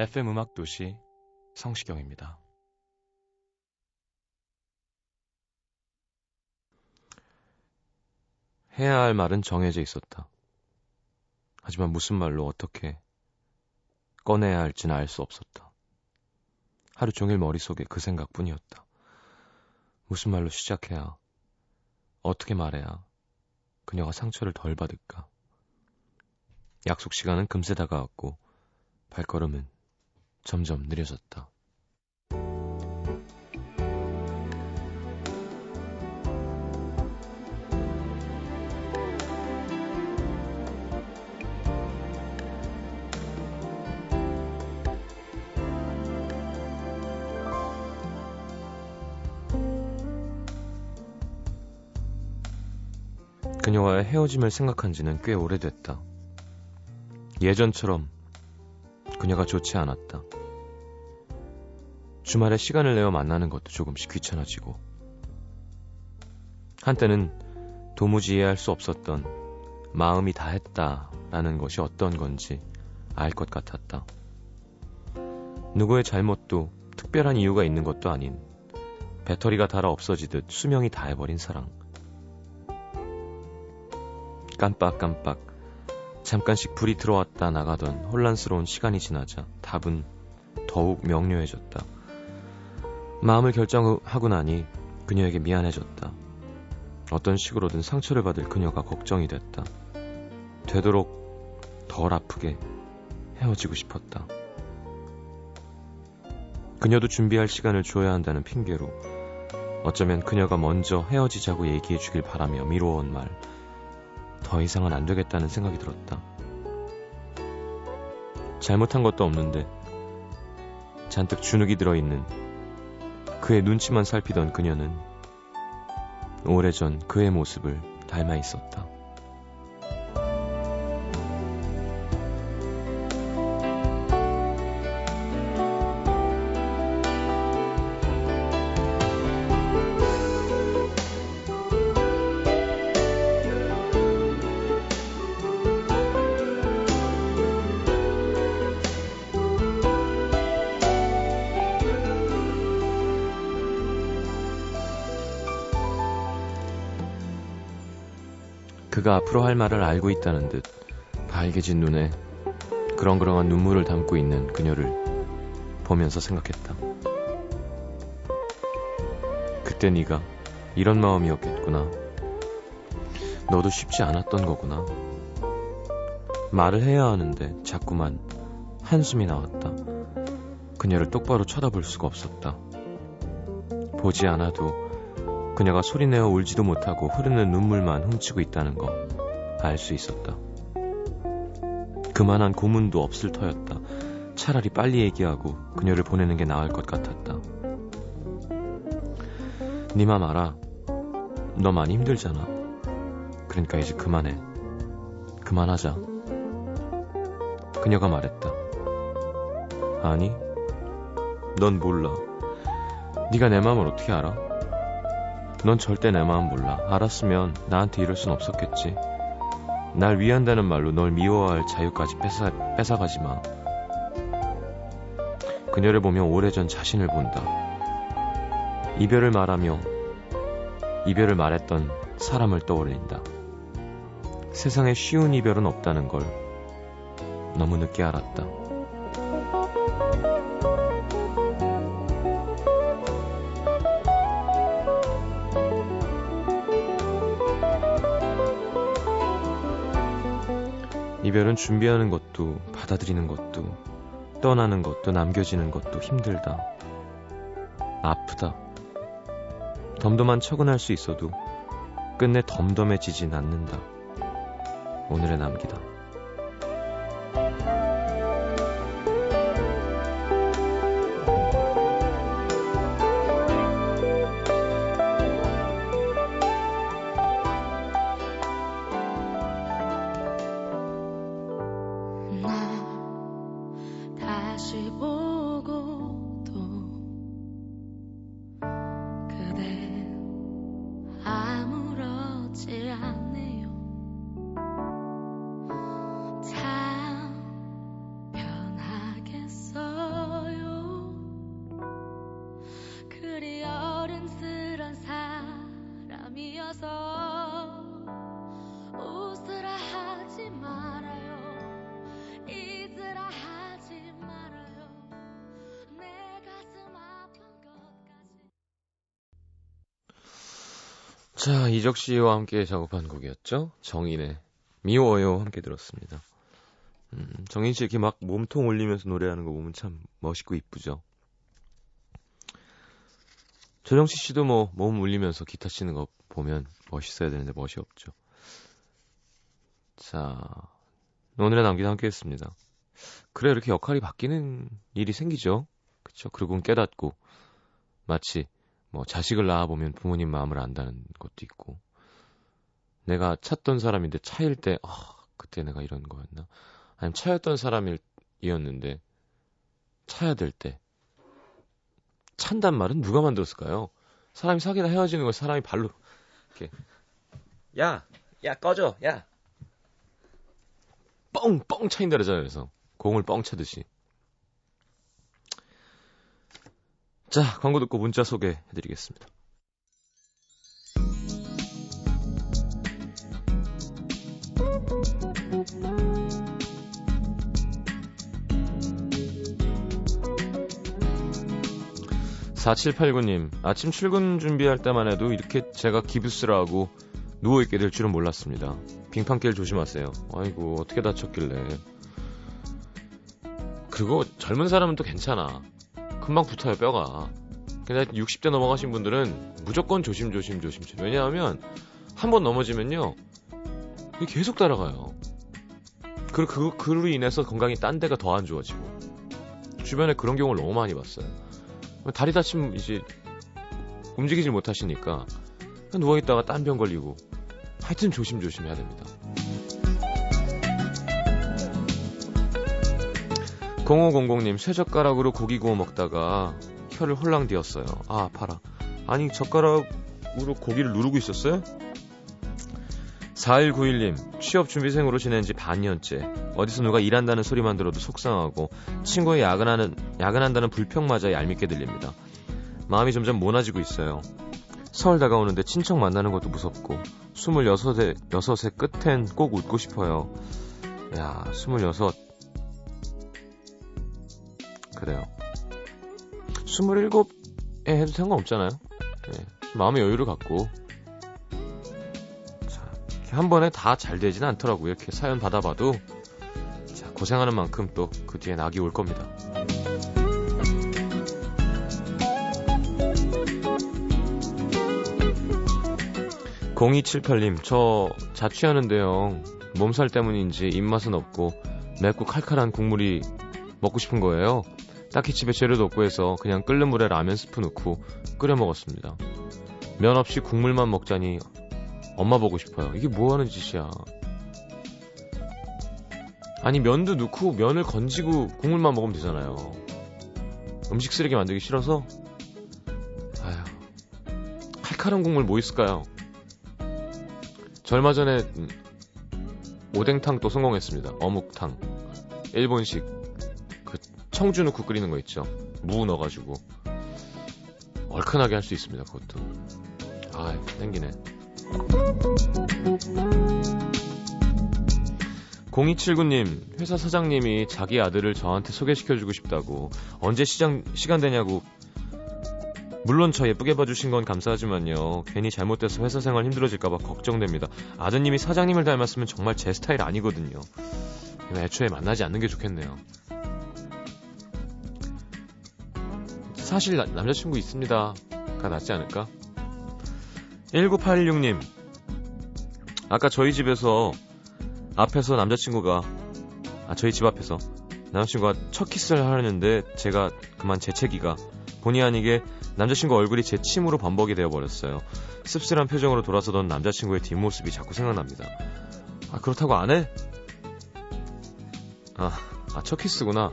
FM 음악 도시 성시경입니다. 해야 할 말은 정해져 있었다. 하지만 무슨 말로 어떻게 꺼내야 할지는 알 수 없었다. 하루 종일 머릿속에 그 생각뿐이었다. 무슨 말로 시작해야, 어떻게 말해야 그녀가 상처를 덜 받을까. 약속 시간은 금세 다가왔고 발걸음은 점점 느려졌다. 그녀와의 헤어짐을 생각한 지는 꽤 오래됐다. 예전처럼 그녀가 좋지 않았다. 주말에 시간을 내어 만나는 것도 조금씩 귀찮아지고 한때는 도무지 이해할 수 없었던 마음이 다 했다라는 것이 어떤 건지 알 것 같았다. 누구의 잘못도 특별한 이유가 있는 것도 아닌 배터리가 닳아 없어지듯 수명이 다해버린 사랑. 깜빡깜빡 잠깐씩 불이 들어왔다 나가던 혼란스러운 시간이 지나자 답은 더욱 명료해졌다. 마음을 결정하고 나니 그녀에게 미안해졌다. 어떤 식으로든 상처를 받을 그녀가 걱정이 됐다. 되도록 덜 아프게 헤어지고 싶었다. 그녀도 준비할 시간을 줘야 한다는 핑계로 어쩌면 그녀가 먼저 헤어지자고 얘기해 주길 바라며 미루어온 말. 더 이상은 안 되겠다는 생각이 들었다. 잘못한 것도 없는데 잔뜩 주눅이 들어있는 그의 눈치만 살피던 그녀는 오래전 그의 모습을 닮아 있었다. 그가 앞으로 할 말을 알고 있다는 듯 밝게진 눈에 그렁그렁한 눈물을 담고 있는 그녀를 보면서 생각했다. 그때 네가 이런 마음이었겠구나. 너도 쉽지 않았던 거구나. 말을 해야 하는데 자꾸만 한숨이 나왔다. 그녀를 똑바로 쳐다볼 수가 없었다. 보지 않아도 그녀가 소리내어 울지도 못하고 흐르는 눈물만 훔치고 있다는 거 알 수 있었다. 그만한 고문도 없을 터였다. 차라리 빨리 얘기하고 그녀를 보내는 게 나을 것 같았다. 네맘 알아. 너 많이 힘들잖아. 그러니까 이제 그만해. 그만하자. 그녀가 말했다. 아니, 넌 몰라. 네가 내 마음을 어떻게 알아? 넌 절대 내 마음 몰라. 알았으면 나한테 이럴 순 없었겠지. 날 위한다는 말로 널 미워할 자유까지 뺏어, 뺏어가지 마. 그녀를 보며 오래전 자신을 본다. 이별을 말하며 이별을 말했던 사람을 떠올린다. 세상에 쉬운 이별은 없다는 걸 너무 늦게 알았다. 이별은 준비하는 것도 받아들이는 것도 떠나는 것도 남겨지는 것도 힘들다. 아프다. 덤덤한 척은 할 수 있어도 끝내 덤덤해지진 않는다. 오늘의 남기다. 자, 이적 씨와 함께 작업한 곡이었죠. 정인의 미워요 함께 들었습니다. 음, 정인 씨 이렇게 막 몸통 올리면서 노래하는 거 보면 참 멋있고 이쁘죠. 조정치 씨도 뭐 몸 올리면서 기타 치는 거 보면 멋있어야 되는데 멋이 없죠. 자, 오늘의 남기도 함께 했습니다. 그래, 이렇게 역할이 바뀌는 일이 생기죠. 그쵸? 그리고 깨닫고, 마치 뭐 자식을 낳아보면 부모님 마음을 안다는 것도 있고 내가 찾던 사람인데 차일 때 아, 그때 내가 이런 거였나 아니면 차였던 사람이었는데 차야 될 때 찬단 말은 누가 만들었을까요? 사람이 사귀다 헤어지는 걸 사람이 발로 이렇게 야, 야 꺼져, 야 뻥 뻥 차인다 그러잖아요. 그래서 공을 뻥 차듯이 자, 광고 듣고 문자 소개해드리겠습니다. (4789님) 아침 출근 준비할 때만 해도 이렇게 제가 기부스를 하고 누워있게 될 줄은 몰랐습니다. 빙판길 조심하세요. 아이고 어떻게 다쳤길래. 그리고 젊은 사람은 또 괜찮아 금방 붙어요, 뼈가. 근데 60대 넘어가신 분들은 무조건 조심조심 조심 조심. 왜냐하면 한 번 넘어지면요. 계속 따라가요. 그리고 그, 그로 인해서 건강이 딴 데가 더 안 좋아지고. 주변에 그런 경우를 너무 많이 봤어요. 다리 다치면 이제 움직이질 못하시니까 누워있다가 딴 병 걸리고. 하여튼 조심조심 해야 됩니다. 0500님, 쇠 젓가락으로 고기 구워 먹다가 혀를 홀랑 뒤었어요. 아, 아파라. 아니, 젓가락으로 고기를 누르고 있었어요? 4191님, 취업 준비생으로 지낸 지 반년째. 어디서 누가 일한다는 소리만 들어도 속상하고, 친구의 야근하는, 야근한다는 불평마저 얄밉게 들립니다. 마음이 점점 모나지고 있어요. 서울 다가오는데 친척 만나는 것도 무섭고, 26의, 6의 끝엔 꼭 웃고 싶어요. 야, 26. 그래요. 27에 해도 상관없잖아요. 네. 마음의 여유를 갖고. 자, 한 번에 다 잘 되지는 않더라고요. 이렇게 사연 받아봐도. 자, 고생하는 만큼 또 그 뒤에 낙이 올 겁니다. (0278님) 저 자취하는데요 몸살 때문인지 입맛은 없고 맵고 칼칼한 국물이 먹고 싶은 거예요 딱히 집에 재료도 없고 해서 그냥 끓는 물에 라면 스프 넣고 끓여 먹었습니다. 면 없이 국물만 먹자니 엄마 보고 싶어요. 이게 뭐 하는 짓이야. 아니, 면도 넣고 면을 건지고 국물만 먹으면 되잖아요. 음식 쓰레기 만들기 싫어서? 아휴. 칼칼한 국물 뭐 있을까요? 저 얼마 전에 음, 오뎅탕 또 성공했습니다. 어묵탕. 일본식. 청주 넣고 끓이는 거 있죠. 무 넣어가지고 얼큰하게 할 수 있습니다. 그것도. 아, 땡기네. 0279님, 회사 사장님이 자기 아들을 저한테 소개시켜주고 싶다고 언제 시장, 시간 되냐고 물론 저 예쁘게 봐주신 건 감사하지만요. 괜히 잘못돼서 회사 생활 힘들어질까봐 걱정됩니다. 아드님이 사장님을 닮았으면 정말 제 스타일 아니거든요. 애초에 만나지 않는 게 좋겠네요. 사실 나, 남자친구 있습니다. 가 낫지 않을까? 1986님. 아까 저희 집에서 앞에서 남자친구가 아 저희 집 앞에서 남자친구가 첫 키스를 하려는데 제가 그만 재채기가 본의 아니게 남자친구 얼굴이 제 침으로 범벅이 되어버렸어요. 씁쓸한 표정으로 돌아서던 남자친구의 뒷모습이 자꾸 생각납니다. 아, 그렇다고 안 해? 아, 아, 첫 키스구나.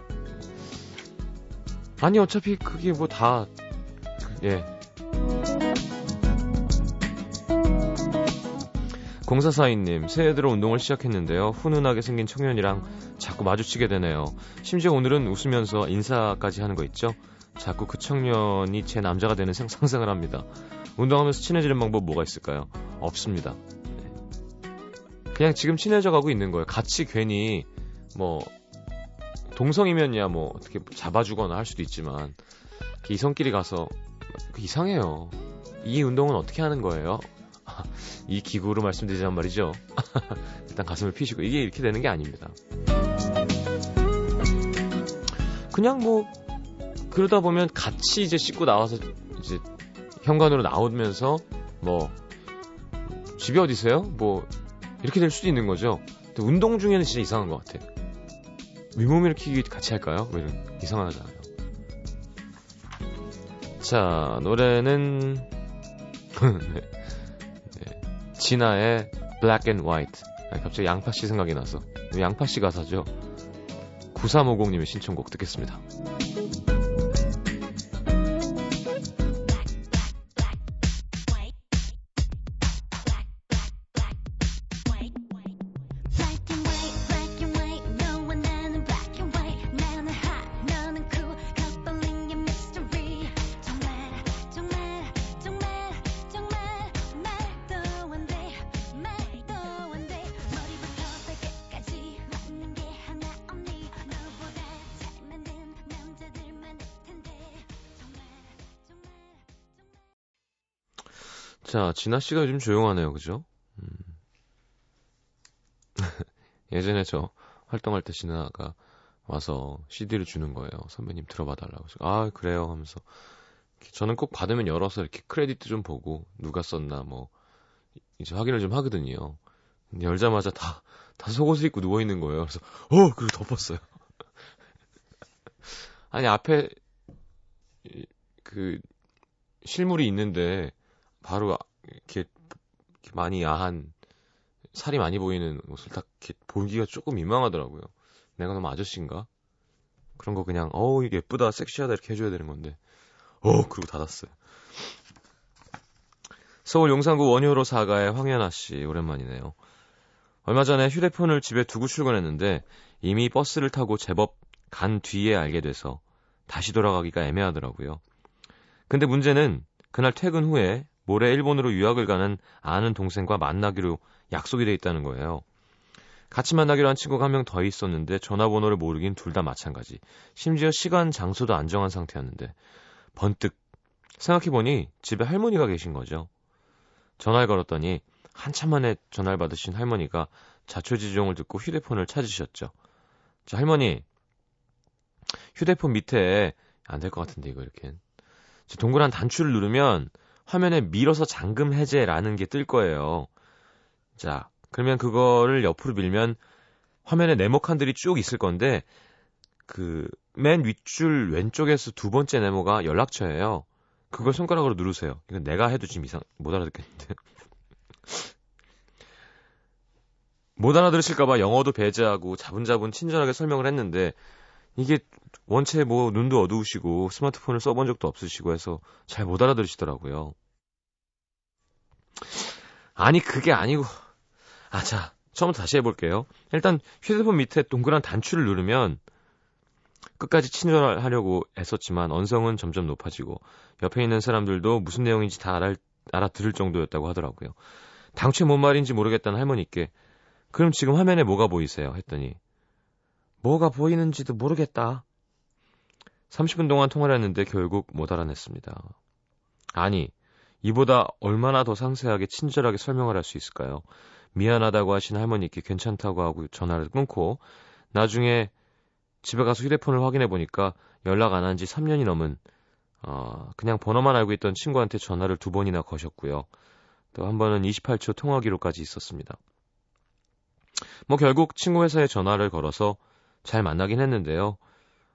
아니, 어차피 그게 뭐 다, 예. 공사사인님, 새해 들어 운동을 시작했는데요. 훈훈하게 생긴 청년이랑 자꾸 마주치게 되네요. 심지어 오늘은 웃으면서 인사까지 하는 거 있죠? 자꾸 그 청년이 제 남자가 되는 상상을 합니다. 운동하면서 친해지는 방법 뭐가 있을까요? 없습니다. 네. 그냥 지금 친해져 가고 있는 거예요. 같이 괜히 뭐 동성이면야 뭐 어떻게 잡아주거나 할 수도 있지만 이성끼리 가서 그 이상해요. 이 운동은 어떻게 하는 거예요? 이 기구로 말씀드리자면 말이죠. 일단 가슴을 피시고 이게 이렇게 되는 게 아닙니다. 그냥 뭐 그러다 보면 같이 이제 씻고 나와서 이제 현관으로 나오면서 뭐 집이 어디세요? 뭐 이렇게 될 수도 있는 거죠. 운동 중에는 진짜 이상한 것 같아. 위몸 일으키기 같이 할까요? 뭐 이런 이상하잖아요. 자 노래는 네. 네. 진아의 Black and White. 아니, 갑자기 양파 씨 생각이 나서 양파 씨 가사죠. 9350님의 신청곡 듣겠습니다. 자, 진아 씨가 요즘 조용하네요. 그죠? 음. 예전에 저 활동할 때 진아가 와서 CD를 주는 거예요. 선배님 들어봐 달라고. 아, 그래요 하면서 저는 꼭 받으면 열어서 이렇게 크레디트 좀 보고 누가 썼나 뭐 이제 확인을 좀 하거든요. 열자마자 다, 다 속옷을 입고 누워 있는 거예요. 그래서 어, 그리고 덮었어요. 아니 앞에 그 실물이 있는데 바로 아, 이렇게, 많이 야한 살이 많이 보이는 옷을 딱 이렇게 보기가 조금 민망하더라고요. 내가 너무 아저씨인가? 그런 거 그냥 어우 예쁘다 섹시하다 이렇게 해줘야 되는 건데 어 그리고 닫았어요. 서울 용산구 원효로 사가의 황연아 씨 오랜만이네요. 얼마 전에 휴대폰을 집에 두고 출근했는데 이미 버스를 타고 제법 간 뒤에 알게 돼서 다시 돌아가기가 애매하더라고요. 근데 문제는 그날 퇴근 후에 모레 일본으로 유학을 가는 아는 동생과 만나기로 약속이 돼 있다는 거예요. 같이 만나기로 한 친구가 한 명 더 있었는데 전화번호를 모르긴 둘 다 마찬가지. 심지어 시간, 장소도 안 정한 상태였는데 번뜩 생각해보니 집에 할머니가 계신 거죠. 전화를 걸었더니 한참 만에 전화를 받으신 할머니가 자초지종을 듣고 휴대폰을 찾으셨죠. 자, 할머니. 휴대폰 밑에 안 될 것 같은데 이거 이렇게 동그란 단추를 누르면 화면에 밀어서 잠금 해제라는 게 뜰 거예요. 자, 그러면 그거를 옆으로 밀면 화면에 네모 칸들이 쭉 있을 건데 그 맨 윗줄 왼쪽에서 두 번째 네모가 연락처예요. 그걸 손가락으로 누르세요. 이건 내가 해도 지금 이상 못 알아듣겠는데. 못 알아들으실까봐 영어도 배제하고 자분자분 친절하게 설명을 했는데 이게 원체 뭐 눈도 어두우시고 스마트폰을 써본 적도 없으시고 해서 잘 못 알아들으시더라고요. 아니 그게 아니고 아 자 처음부터 다시 해볼게요. 일단 휴대폰 밑에 동그란 단추를 누르면 끝까지 친절하려고 애썼지만 언성은 점점 높아지고 옆에 있는 사람들도 무슨 내용인지 다 알아, 알아들을 정도였다고 하더라고요. 당최 뭔 말인지 모르겠다는 할머니께 그럼 지금 화면에 뭐가 보이세요? 했더니 뭐가 보이는지도 모르겠다. 30분 동안 통화를 했는데 결국 못 알아냈습니다. 아니, 이보다 얼마나 더 상세하게 친절하게 설명을 할 수 있을까요? 미안하다고 하신 할머니께 괜찮다고 하고 전화를 끊고 나중에 집에 가서 휴대폰을 확인해 보니까 연락 안 한 지 3년이 넘은 어, 그냥 번호만 알고 있던 친구한테 전화를 두 번이나 거셨고요. 또 한 번은 28초 통화 기록까지 있었습니다. 뭐 결국 친구 회사에 전화를 걸어서 잘 만나긴 했는데요.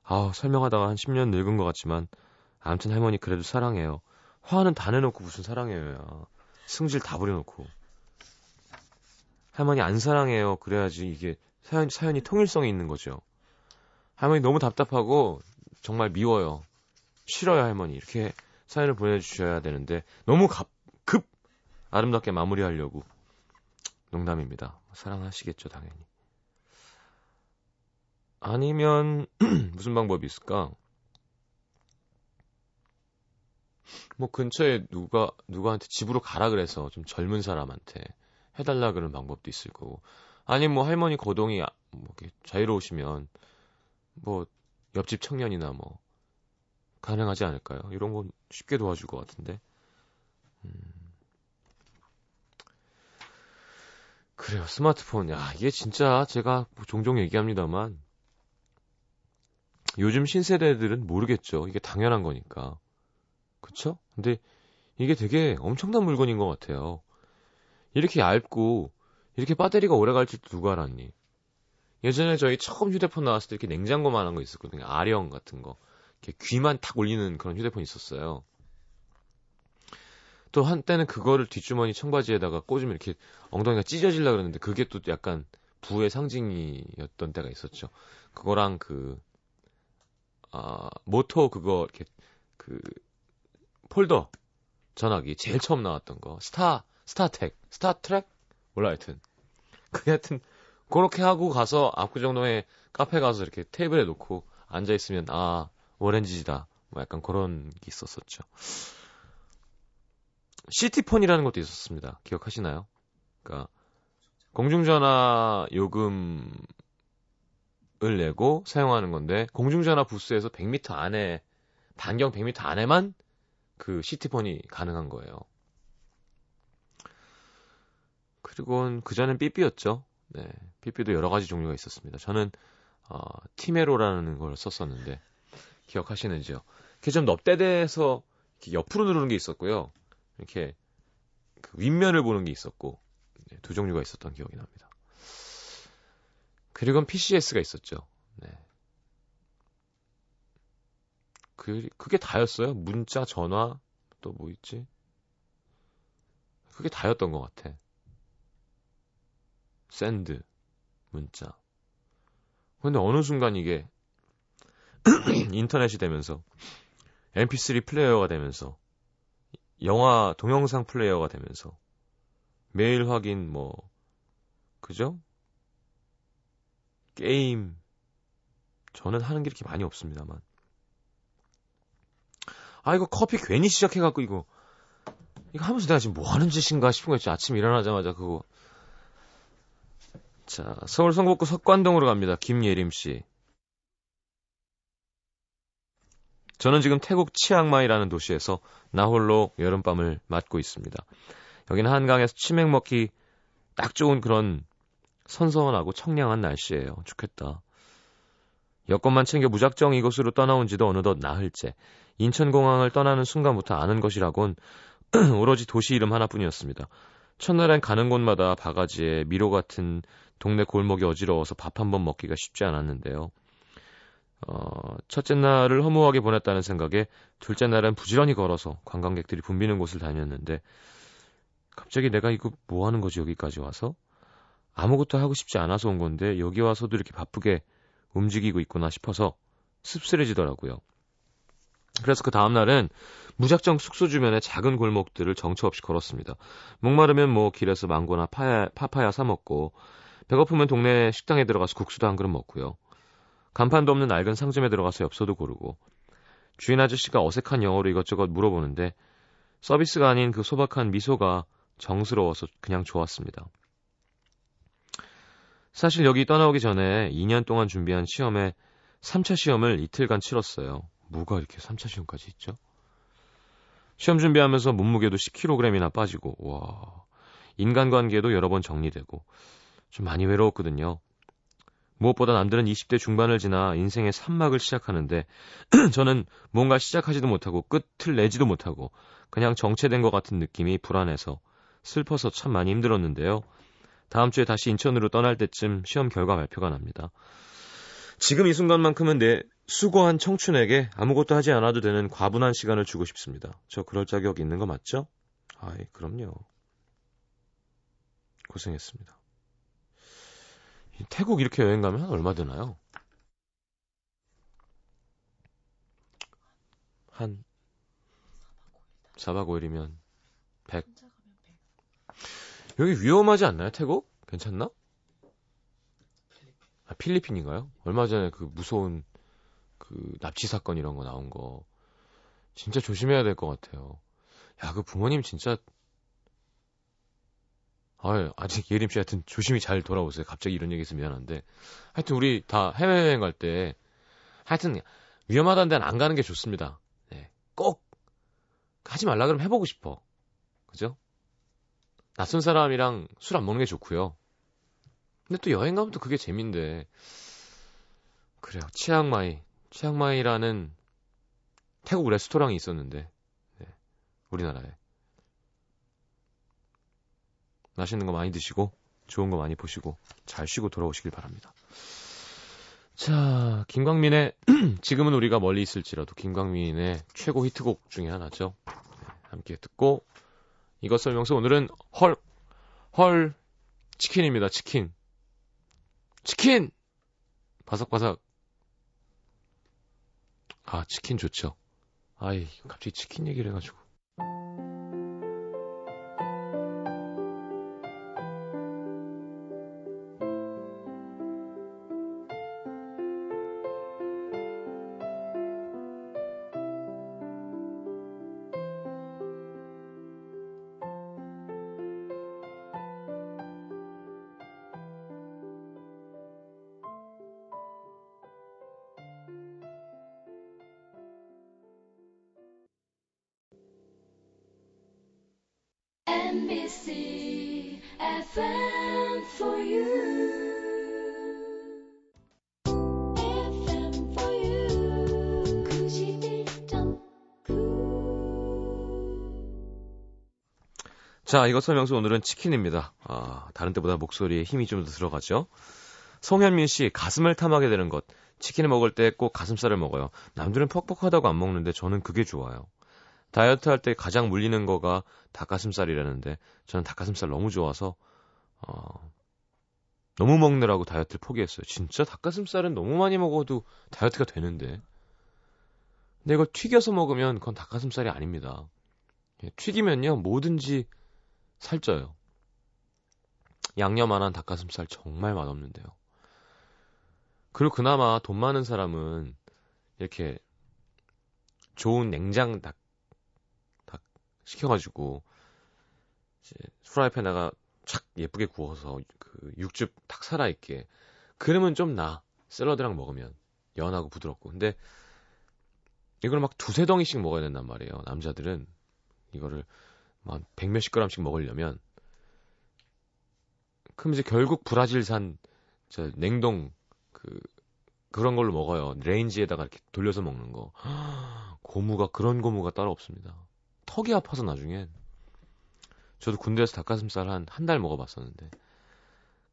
아, 설명하다가 한 10년 늙은 것 같지만 아무튼 할머니 그래도 사랑해요. 화는 다 내놓고 무슨 사랑해요. 야. 승질 다 부려놓고. 할머니 안 사랑해요. 그래야지 이게 사연, 사연이 통일성이 있는 거죠. 할머니 너무 답답하고 정말 미워요. 싫어요, 할머니. 이렇게 사연을 보내주셔야 되는데 너무 갑, 급 아름답게 마무리하려고 농담입니다. 사랑하시겠죠, 당연히. 아니면 무슨 방법이 있을까? 뭐 근처에 누가 누구한테 집으로 가라 그래서 좀 젊은 사람한테 해달라 그런 방법도 있을 거고 아니면 뭐 할머니 거동이 아, 뭐 이렇게 자유로우시면 뭐 옆집 청년이나 뭐 가능하지 않을까요? 이런 건 쉽게 도와줄 것 같은데. 음. 그래요, 스마트폰. 야, 이게 진짜 제가 뭐 종종 얘기합니다만 요즘 신세대들은 모르겠죠. 이게 당연한 거니까. 그쵸? 근데 이게 되게 엄청난 물건인 것 같아요. 이렇게 얇고 이렇게 배터리가 오래 갈줄 누가 알았니? 예전에 저희 처음 휴대폰 나왔을 때 이렇게 냉장고만 한 거 있었거든요. 아령 같은 거. 이렇게 귀만 탁 올리는 그런 휴대폰 있었어요. 또 한때는 그거를 뒷주머니 청바지에다가 꽂으면 이렇게 엉덩이가 찢어질라 그러는데 그게 또 약간 부의 상징이었던 때가 있었죠. 그거랑 그, 아, 모토 그거 이렇게 그 폴더 전화기 제일 처음 나왔던 거. 스타, 스타텍, 스타트랙? 몰라 하여튼. 그게 하여튼 그렇게 하고 가서 압구정동에 카페 가서 이렇게 테이블에 놓고 앉아 있으면 아 오렌지족이다 뭐 약간 그런 게 있었었죠. 시티폰이라는 것도 있었습니다. 기억하시나요? 그러니까 공중전화 요금을 내고 사용하는 건데 공중전화 부스에서 100m 안에 반경 100m 안에만 그 시티폰이 가능한 거예요. 그리고 그전엔 삐삐였죠. 네. 삐삐도 여러 가지 종류가 있었습니다. 저는 어, 티메로라는 걸 썼었는데 기억하시는지요? 그게 좀 넙대대해서 옆으로 누르는 게 있었고요. 이렇게 그 윗면을 보는 게 있었고 네, 두 종류가 있었던 기억이 납니다. 그리고 PCS가 있었죠. 네. 그 그게 다였어요. 문자, 전화 또 뭐 있지? 그게 다였던 것 같아. send, 문자. 근데 어느 순간 이게 인터넷이 되면서 mp3 플레이어가 되면서 영화 동영상 플레이어가 되면서 메일 확인 뭐 그죠? 게임 저는 하는 게 이렇게 많이 없습니다만 아 이거 커피 괜히 시작해갖고 이거 이거 하면서 내가 지금 뭐 하는 짓인가 싶은 거였죠 아침 일어나자마자 그거 자, 서울 성북구 석관동으로 갑니다. 김예림 씨. 저는 지금 태국 치앙마이라는 도시에서 나홀로 여름밤을 맞고 있습니다. 여기는 한강에서 치맥 먹기 딱 좋은 그런 선선하고 청량한 날씨예요. 좋겠다. 여권만 챙겨 무작정 이곳으로 떠나온 지도 어느덧 나흘째. 인천공항을 떠나는 순간부터 아는 것이라곤 오로지 도시 이름 하나뿐이었습니다. 첫날엔 가는 곳마다 바가지에 미로 같은 동네 골목이 어지러워서 밥 한 번 먹기가 쉽지 않았는데요. 어, 첫째 날을 허무하게 보냈다는 생각에 둘째 날은 부지런히 걸어서 관광객들이 붐비는 곳을 다녔는데 갑자기 내가 이거 뭐 하는 거지 여기까지 와서 아무것도 하고 싶지 않아서 온 건데 여기 와서도 이렇게 바쁘게 움직이고 있구나 싶어서 씁쓸해지더라고요. 그래서 그 다음날은 무작정 숙소 주변의 작은 골목들을 정처 없이 걸었습니다. 목마르면 뭐 길에서 망고나 파야, 파파야 사 먹고 배고프면 동네 식당에 들어가서 국수도 한 그릇 먹고요. 간판도 없는 낡은 상점에 들어가서 엽서도 고르고 주인 아저씨가 어색한 영어로 이것저것 물어보는데 서비스가 아닌 그 소박한 미소가 정스러워서 그냥 좋았습니다. 사실 여기 떠나오기 전에 2년 동안 준비한 시험에 3차 시험을 이틀간 치렀어요. 뭐가 이렇게 3차 시험까지 있죠? 시험 준비하면서 몸무게도 10kg이나 빠지고, 와. 인간관계도 여러 번 정리되고, 좀 많이 외로웠거든요. 무엇보다 남들은 20대 중반을 지나 인생의 산막을 시작하는데 저는 뭔가 시작하지도 못하고 끝을 내지도 못하고 그냥 정체된 것 같은 느낌이 불안해서 슬퍼서 참 많이 힘들었는데요. 다음 주에 다시 인천으로 떠날 때쯤 시험 결과 발표가 납니다. 지금 이 순간만큼은 내 수고한 청춘에게 아무것도 하지 않아도 되는 과분한 시간을 주고 싶습니다. 저 그럴 자격 있는 거 맞죠? 아이, 그럼요. 고생했습니다. 태국 이렇게 여행 가면 얼마 드나요? 한 4박 5일이면 100. 여기 위험하지 않나요, 태국? 괜찮나? 아, 필리핀인가요? 얼마 전에 그 무서운 그 납치 사건 이런 거 나온 거 진짜 조심해야 될 것 같아요. 야, 그 부모님 진짜 아유, 아직 예림 씨 하여튼 조심히 잘 돌아오세요. 갑자기 이런 얘기 해서 미안한데. 하여튼 우리 다 해외여행 갈 때, 하여튼 위험하다는 데는 안 가는 게 좋습니다. 네. 꼭 하지 말라 그러면 해보고 싶어. 그죠? 낯선 사람이랑 술 안 먹는 게 좋고요. 근데 또 여행 가면 또 그게 재민데. 그래요. 치앙마이. 치앙마이라는 태국 레스토랑이 있었는데, 네. 우리나라에. 맛있는 거 많이 드시고 좋은 거 많이 보시고 잘 쉬고 돌아오시길 바랍니다. 자, 김광민의 지금은 우리가 멀리 있을지라도 김광민의 최고 히트곡 중에 하나죠. 네, 함께 듣고 이것 설명서 오늘은 헐, 헐, 치킨입니다. 치킨. 치킨! 바삭바삭. 아, 치킨 좋죠. 아이, 갑자기 치킨 얘기를 해가지고. 자, 이것 설명서 오늘은 치킨입니다. 아, 다른 때보다 목소리에 힘이 좀 더 들어가죠. 송현민 씨, 가슴을 탐하게 되는 것. 치킨을 먹을 때 꼭 가슴살을 먹어요. 남들은 퍽퍽하다고 안 먹는데 저는 그게 좋아요. 다이어트 할 때 가장 물리는 거가 닭가슴살이라는데 저는 닭가슴살 너무 좋아서 어, 너무 먹느라고 다이어트를 포기했어요. 진짜 닭가슴살은 너무 많이 먹어도 다이어트가 되는데. 근데 이걸 튀겨서 먹으면 그건 닭가슴살이 아닙니다. 예, 튀기면요 뭐든지 살쪄요. 양념 안 한 닭가슴살 정말 맛없는데요. 그리고 그나마 돈 많은 사람은 이렇게 좋은 냉장 닭, 닭 시켜가지고 이제 프라이팬에다가 착 예쁘게 구워서 그 육즙 탁 살아있게 그러면 좀 나. 샐러드랑 먹으면 연하고 부드럽고. 근데 이걸 막 두세 덩이씩 먹어야 된단 말이에요. 남자들은 이거를 막 백몇십 그램씩 먹으려면 그럼 이제 결국 브라질산 저 냉동 그 그런 걸로 먹어요. 레인지에다가 이렇게 돌려서 먹는 거. 고무가 그런 고무가 따로 없습니다. 턱이 아파서 나중엔 저도 군대에서 닭가슴살 한 한 달 먹어봤었는데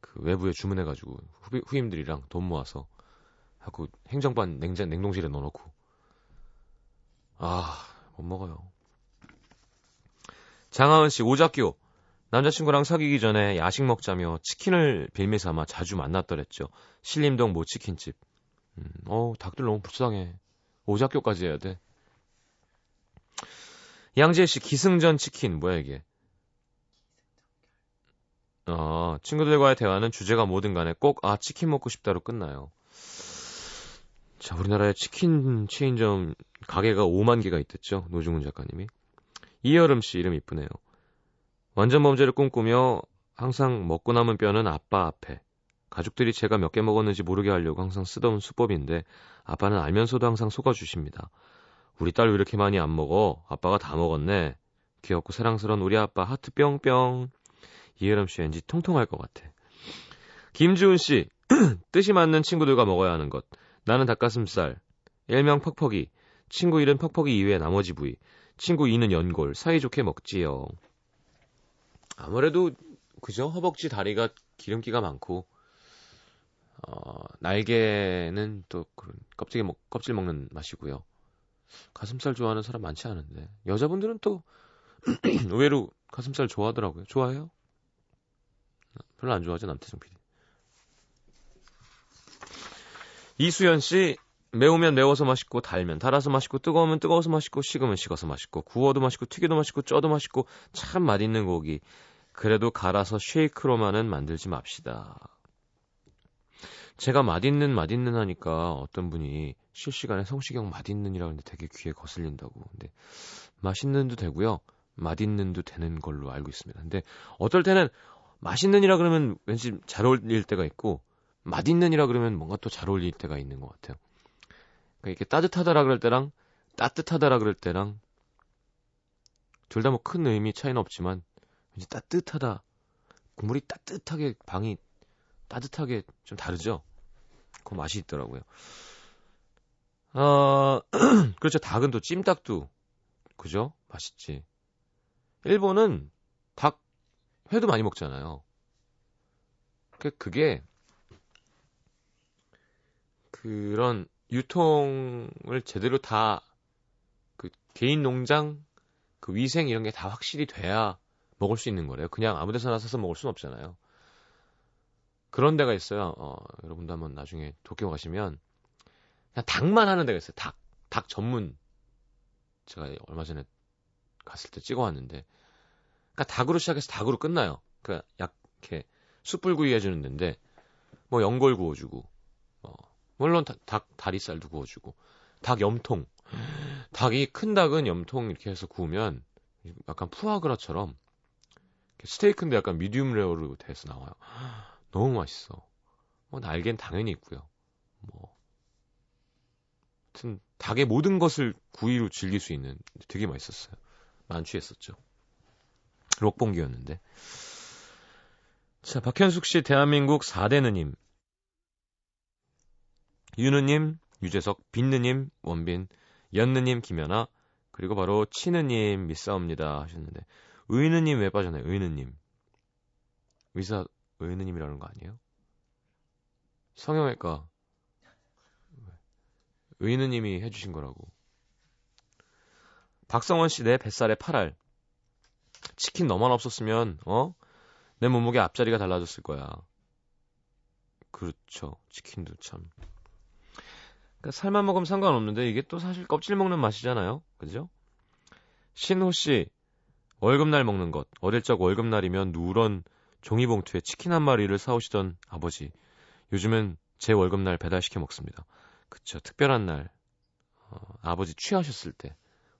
그 외부에 주문해가지고 후비, 후임들이랑 돈 모아서 하고 행정반 냉장 냉동실에 넣어놓고 아 못 먹어요. 장하은 씨 오작교 남자친구랑 사귀기 전에 야식 먹자며 치킨을 빌미 삼아 자주 만났더랬죠. 신림동 모치킨집. 음, 어 닭들 너무 불쌍해. 오작교까지 해야 돼. 양재 씨 기승전 치킨 뭐야 이게? 어, 친구들과의 대화는 주제가 뭐든 간에 꼭, 아, 치킨 먹고 싶다로 끝나요. 자, 우리나라에 치킨 체인점 가게가 5만 개가 있댔죠. 노중훈 작가님이. 이여름 씨 이름 이쁘네요. 완전 범죄를 꿈꾸며 항상 먹고 남은 뼈는 아빠 앞에. 가족들이 제가 몇 개 먹었는지 모르게 하려고 항상 쓰던 수법인데 아빠는 알면서도 항상 속아주십니다. 우리 딸 왜 이렇게 많이 안 먹어? 아빠가 다 먹었네. 귀엽고 사랑스러운 우리 아빠 하트 뿅뿅. 이혜람 씨 왠지 통통할 것 같아. 김주은 씨, 뜻이 맞는 친구들과 먹어야 하는 것. 나는 닭가슴살, 일명 퍽퍽이, 친구 일은 퍽퍽이 이외에 나머지 부위, 친구 이는 연골, 사이좋게 먹지요. 아무래도 그죠? 허벅지 다리가 기름기가 많고 어, 날개는 또 그런 껍질 먹 껍질 먹는 맛이고요. 가슴살 좋아하는 사람 많지 않은데 여자분들은 또 의외로 가슴살 좋아하더라고요. 좋아해요? 별로 안 좋아하죠 남태정 PD. 이수연 씨 매우면 매워서 맛있고 달면 달아서 맛있고 뜨거우면 뜨거워서 맛있고 식으면 식어서 맛있고 구워도 맛있고 튀겨도 맛있고 쪄도 맛있고 참 맛있는 고기. 그래도 갈아서 쉐이크로만은 만들지 맙시다. 제가 맛있는 맛있는 하니까 어떤 분이 실시간에 성시경 맛있는이라고 하는데 되게 귀에 거슬린다고. 근데 맛있는도 되고요. 맛있는도 되는 걸로 알고 있습니다. 근데 어떨 때는 맛있는이라 그러면 왠지 잘 어울릴 때가 있고 맛있는이라 그러면 뭔가 또 잘 어울릴 때가 있는 것 같아요. 그러니까 이렇게 따뜻하다라 그럴 때랑 따뜻하다라 그럴 때랑 둘 다 뭐 큰 의미 차이는 없지만 왠지 따뜻하다 국물이 따뜻하게 방이 따뜻하게 좀 다르죠. 그 맛이 있더라고요. 어, 그렇죠. 닭은 또 찜닭도 그죠? 맛있지. 일본은 닭 회도 많이 먹잖아요. 그 그게 그런 유통을 제대로 다 그 개인 농장 그 위생 이런 게 다 확실히 돼야 먹을 수 있는 거래요. 그냥 아무 데서나 사서 먹을 수는 없잖아요. 그런 데가 있어요. 어, 여러분도 한번 나중에 도쿄 가시면 그냥 닭만 하는 데가 있어요. 닭. 닭 전문. 제가 얼마 전에 갔을 때 찍어 왔는데 그러니까 닭으로 시작해서 닭으로 끝나요. 그러니까 약 이렇게 숯불 구이 해주는 데인데 뭐 연골 구워주고 어, 물론 다, 닭 다리살도 구워주고 닭 염통 닭이 큰 닭은 염통 이렇게 해서 구우면 약간 푸아그라처럼 스테이크인데 약간 medium rare로 돼서 나와요. 너무 맛있어. 뭐 날개는 당연히 있고요. 뭐 하여튼 닭의 모든 것을 구이로 즐길 수 있는 되게 맛있었어요. 만취했었죠. 롯폰기였는데. 자, 박현숙 씨 대한민국 4대 누님. 윤우님, 유재석, 빈느님, 원빈, 연느님, 김연아, 그리고 바로 치느님 믿사옵니다 하셨는데 의느님 왜 빠졌나요? 의느님. 의사 의느님이라는 거 아니에요? 성형외과 의느님이 해주신 거라고. 박성원 씨 내 뱃살에 8알. 치킨 너만 없었으면 어? 내 몸무게 앞자리가 달라졌을 거야. 그렇죠. 치킨도 참. 그러니까 살만 먹으면 상관없는데 이게 또 사실 껍질 먹는 맛이잖아요. 그죠? 신호 씨 월급날 먹는 것. 어릴 적 월급날이면 누런 종이봉투에 치킨 한 마리를 사오시던 아버지. 요즘은 제 월급날 배달시켜 먹습니다. 그쵸. 특별한 날. 어, 아버지 취하셨을 때.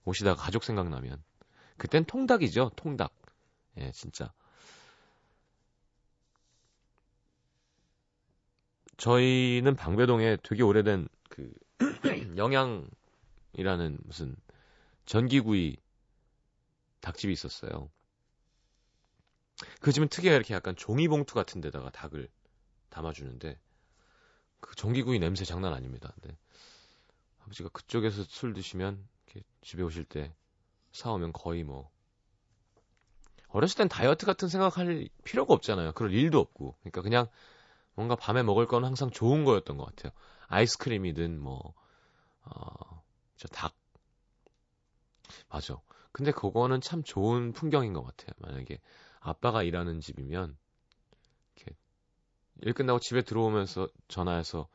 오시다가 가족 생각나면. 그땐 통닭이죠. 통닭. 예, 진짜. 저희는 방배동에 되게 오래된 그 영양이라는 무슨 전기구이 닭집이 있었어요. 그 집은 특이하게 이렇게 약간 종이봉투 같은 데다가 닭을 담아주는데 그 전기구이 냄새 장난 아닙니다. 근데 아버지가 그쪽에서 술 드시면 이렇게 집에 오실 때 사오면 거의 뭐 어렸을 땐 다이어트 같은 생각할 필요가 없잖아요. 그럴 일도 없고. 그러니까 그냥 뭔가 밤에 먹을 건 항상 좋은 거였던 것 같아요. 아이스크림이든 뭐, 어, 저 닭. 맞아. 근데 그거는 참 좋은 풍경인 것 같아요. 만약에 아빠가 일하는 집이면, 이렇게, 일 끝나고 집에 들어오면서 전화해서,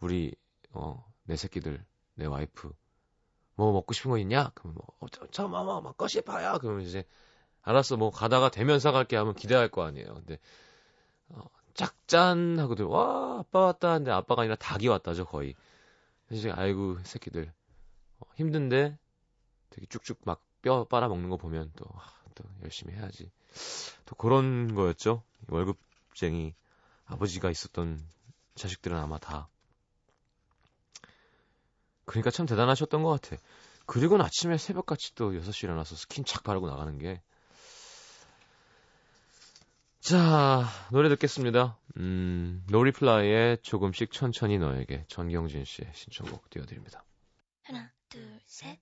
우리, 어, 내 새끼들, 내 와이프, 뭐 먹고 싶은 거 있냐? 그러면 뭐, 어, 뭐, 뭐, 먹고 싶어요. 그러면 이제, 알았어, 뭐, 가다가 대면 사갈게 하면 기대할 거 아니에요. 근데, 어, 짝짠 들 와, 아빠 왔다. 근데 아빠가 아니라 닭이 왔다죠, 거의. 이제, 아이고, 새끼들. 어, 힘든데, 되게 쭉쭉 막 뼈 빨아먹는 거 보면 또, 아, 또 열심히 해야지. 또 그런 거였죠. 월급쟁이 아버지가 있었던 자식들은 아마 다. 그러니까 참 대단하셨던 것 같아. 그리고 아침에 새벽같이 또 6시에 일어나서 스킨 착 바르고 나가는 게. 자, 노래 듣겠습니다. 음, 노리플라이의 조금씩 천천히 너에게 전경진 씨의 신청곡 띄워드립니다. 하나, 둘, 셋.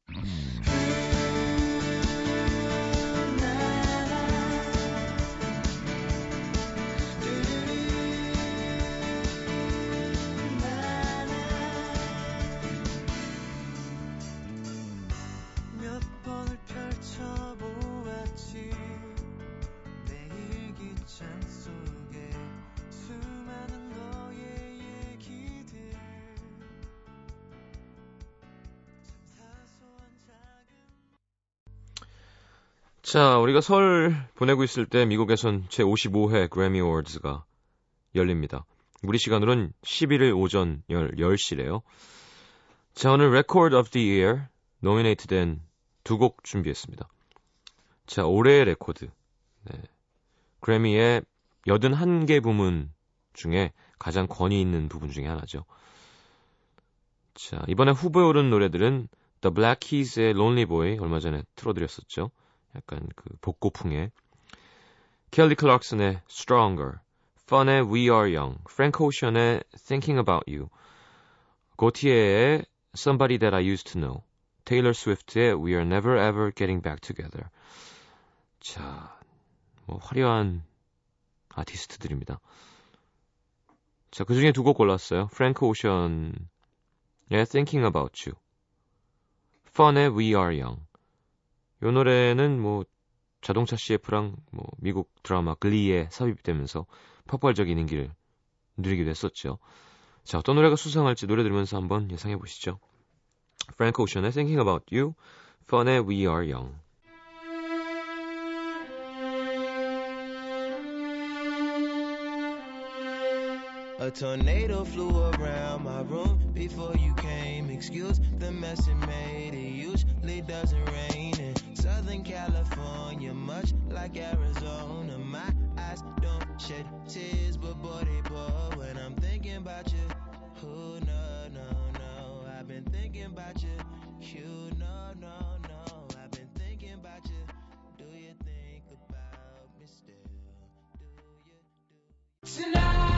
자, 우리가 설 보내고 있을 때 미국에선 제55회 그래미 어워즈가 열립니다. 우리 시간으로는 11일 오전 10, 10시래요. 자, 오늘 Record of nominate 된 두 곡 준비했습니다. 자, 올해의 레코드. 네. 그래미의 81개 부문 중에 가장 권위 있는 부분 중에 하나죠. 자, 이번에 후보에 오른 노래들은 The Black Keys의 Lonely Boy 얼마 전에 틀어드렸었죠. 약간 그 복고풍의 켈리 클락슨의 Stronger, 펀의 We Are Young, 프랭크 오션의 Thinking About You, 고티에의 Somebody That I Used to Know, 테일러 스위프트의 We Are Never Ever Getting Back Together. 자, 뭐 화려한 아티스트들입니다. 자, 그 중에 두 곡 골랐어요. 프랭크 오션의 Thinking About You, 펀의 We Are Young. 요 노래는 뭐 자동차 CF랑 뭐 미국 드라마 글리에 삽입되면서 폭발적인 인기를 누리기도 했었죠. 자, 어떤 노래가 수상할지 노래 들으면서 한번 예상해 보시죠. 프랭크 오션의 Thinking About You, 펀의 We Are Young. A tornado flew around my room before you came. Excuse the mess it made. It usually doesn't rain in Southern California, much like Arizona. My eyes don't shed tears, but boy, they pour when I'm thinking about you. Who, no, no, no. I've been thinking about you. You, no, no, no. I've been thinking about you. Do you think about me still? Do you? do Tonight.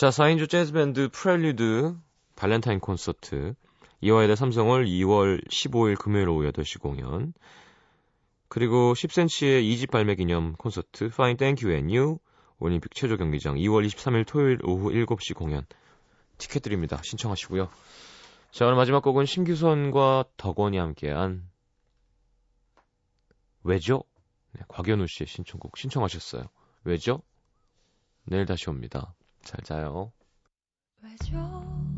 자, 4인조 재즈밴드 프렐류드 발렌타인 콘서트 이화여대 삼성홀 2월 15일 금요일 오후 8시 공연 그리고 10cm의 2집 발매 기념 콘서트 Fine Thank You and You 올림픽 체조 경기장 2월 23일 토요일 오후 7시 공연 티켓 드립니다. 신청하시고요. 자, 오늘 마지막 곡은 심규선과 덕원이 함께한 왜죠? 네, 곽연우 씨의 신청곡 신청하셨어요. 왜죠? 내일 다시 옵니다. 잘 자요. 왜죠?